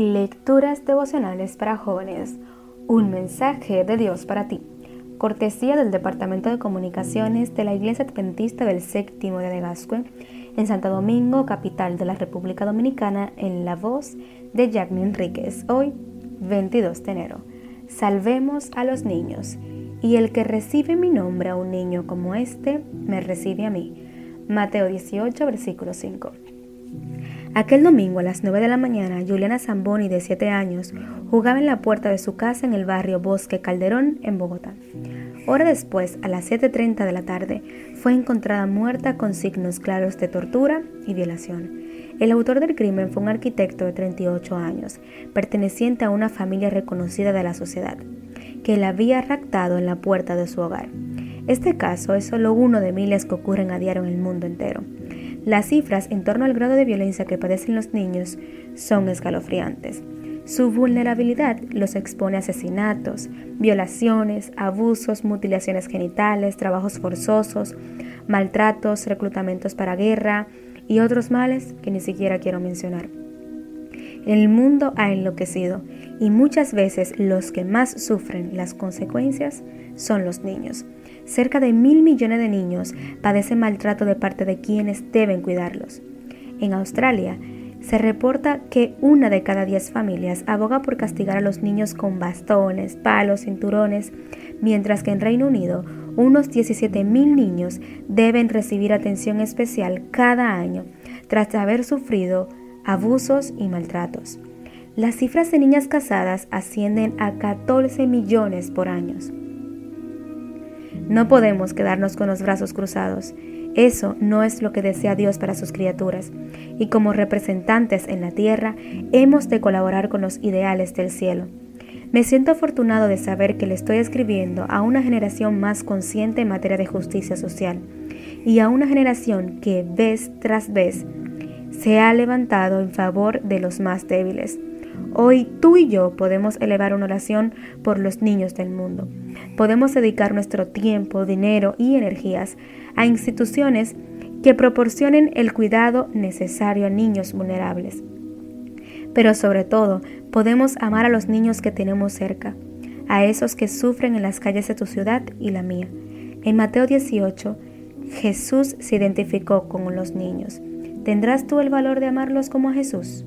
Lecturas devocionales para jóvenes. Un mensaje de Dios para ti. Cortesía del Departamento de Comunicaciones de la Iglesia Adventista del Séptimo de Gascue en Santo Domingo, capital de la República Dominicana, en la voz de Jacqueline Enríquez. Hoy, 22 de enero. Salvemos a los niños. Y el que recibe mi nombre a un niño como este, me recibe a mí. Mateo 18, versículo 5. Aquel domingo a las 9 de la mañana, Juliana Zamboni, de 7 años, jugaba en la puerta de su casa en el barrio Bosque Calderón, en Bogotá. Hora después, a las 7.30 de la tarde, fue encontrada muerta con signos claros de tortura y violación. El autor del crimen fue un arquitecto de 38 años, perteneciente a una familia reconocida de la sociedad, que la había raptado en la puerta de su hogar. Este caso es solo uno de miles que ocurren a diario en el mundo entero. Las cifras en torno al grado de violencia que padecen los niños son escalofriantes. Su vulnerabilidad los expone a asesinatos, violaciones, abusos, mutilaciones genitales, trabajos forzosos, maltratos, reclutamientos para guerra y otros males que ni siquiera quiero mencionar. El mundo ha enloquecido y muchas veces los que más sufren las consecuencias son los niños. Cerca de mil millones de niños padecen maltrato de parte de quienes deben cuidarlos. En Australia, se reporta que una de cada diez familias aboga por castigar a los niños con bastones, palos, cinturones, mientras que en Reino Unido unos 17 mil niños deben recibir atención especial cada año tras haber sufrido abusos y maltratos. Las cifras de niñas casadas ascienden a 14 millones por año. No podemos quedarnos con los brazos cruzados. Eso no es lo que desea Dios para sus criaturas. Y como representantes en la tierra, hemos de colaborar con los ideales del cielo. Me siento afortunado de saber que le estoy escribiendo a una generación más consciente en materia de justicia social y a una generación que vez tras vez se ha levantado en favor de los más débiles. Hoy tú y yo podemos elevar una oración por los niños del mundo. Podemos dedicar nuestro tiempo, dinero y energías a instituciones que proporcionen el cuidado necesario a niños vulnerables. Pero sobre todo, podemos amar a los niños que tenemos cerca, a esos que sufren en las calles de tu ciudad y la mía. En Mateo 18, Jesús se identificó con los niños. ¿Tendrás tú el valor de amarlos como a Jesús?